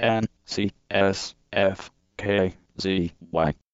N C S F K Z Y.